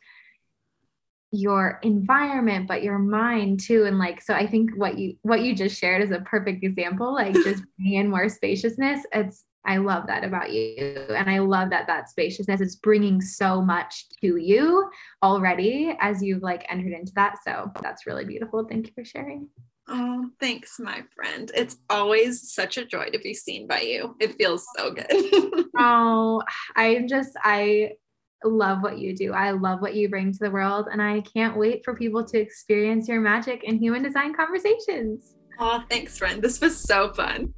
your environment but your mind too and like so i think what you what you just shared is a perfect example like just bringing in more spaciousness it's I love that about you. And I love that that spaciousness is bringing so much to you already as you've like entered into that. So that's really beautiful. Thank you for sharing. Oh, thanks, my friend. It's always such a joy to be seen by you. It feels so good. oh, I'm just, I love what you do. I love what you bring to the world. And I can't wait for people to experience your magic in human design conversations. Oh, thanks, friend. This was so fun.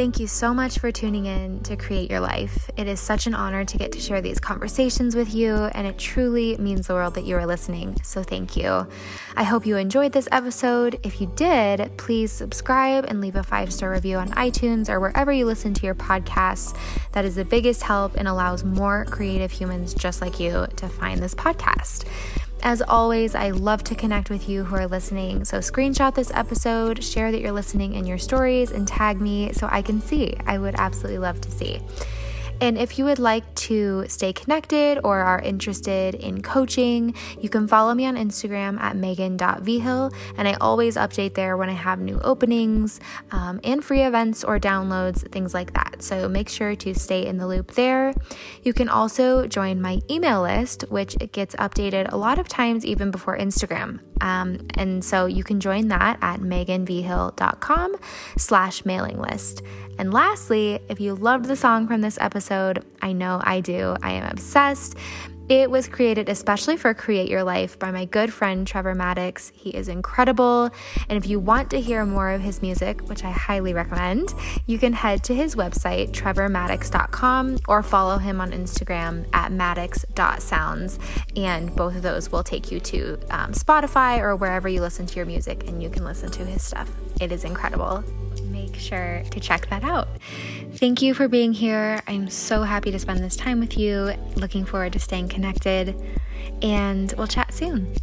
Thank you so much for tuning in to Create Your Life. It is such an honor to get to share these conversations with you, and it truly means the world that you are listening. So, thank you. I hope you enjoyed this episode. If you did, please subscribe and leave a five star review on iTunes or wherever you listen to your podcasts. That is the biggest help and allows more creative humans just like you to find this podcast. As always, I love to connect with you who are listening. So, screenshot this episode, share that you're listening in your stories, and tag me so I can see. I would absolutely love to see. And if you would like to stay connected or are interested in coaching, you can follow me on Instagram at megan.vhill. And I always update there when I have new openings um, and free events or downloads, things like that. So make sure to stay in the loop there. You can also join my email list, which gets updated a lot of times even before Instagram. Um, and so you can join that at meganvhill.com slash mailing list. And lastly, if you loved the song from this episode, I know I do. I am obsessed. It was created especially for Create Your Life by my good friend Trevor Maddox. He is incredible. And if you want to hear more of his music, which I highly recommend, you can head to his website, trevormaddox.com, or follow him on Instagram at maddox.sounds. And both of those will take you to um, Spotify or wherever you listen to your music, and you can listen to his stuff. It is incredible make sure to check that out. Thank you for being here. I'm so happy to spend this time with you. Looking forward to staying connected, and we'll chat soon.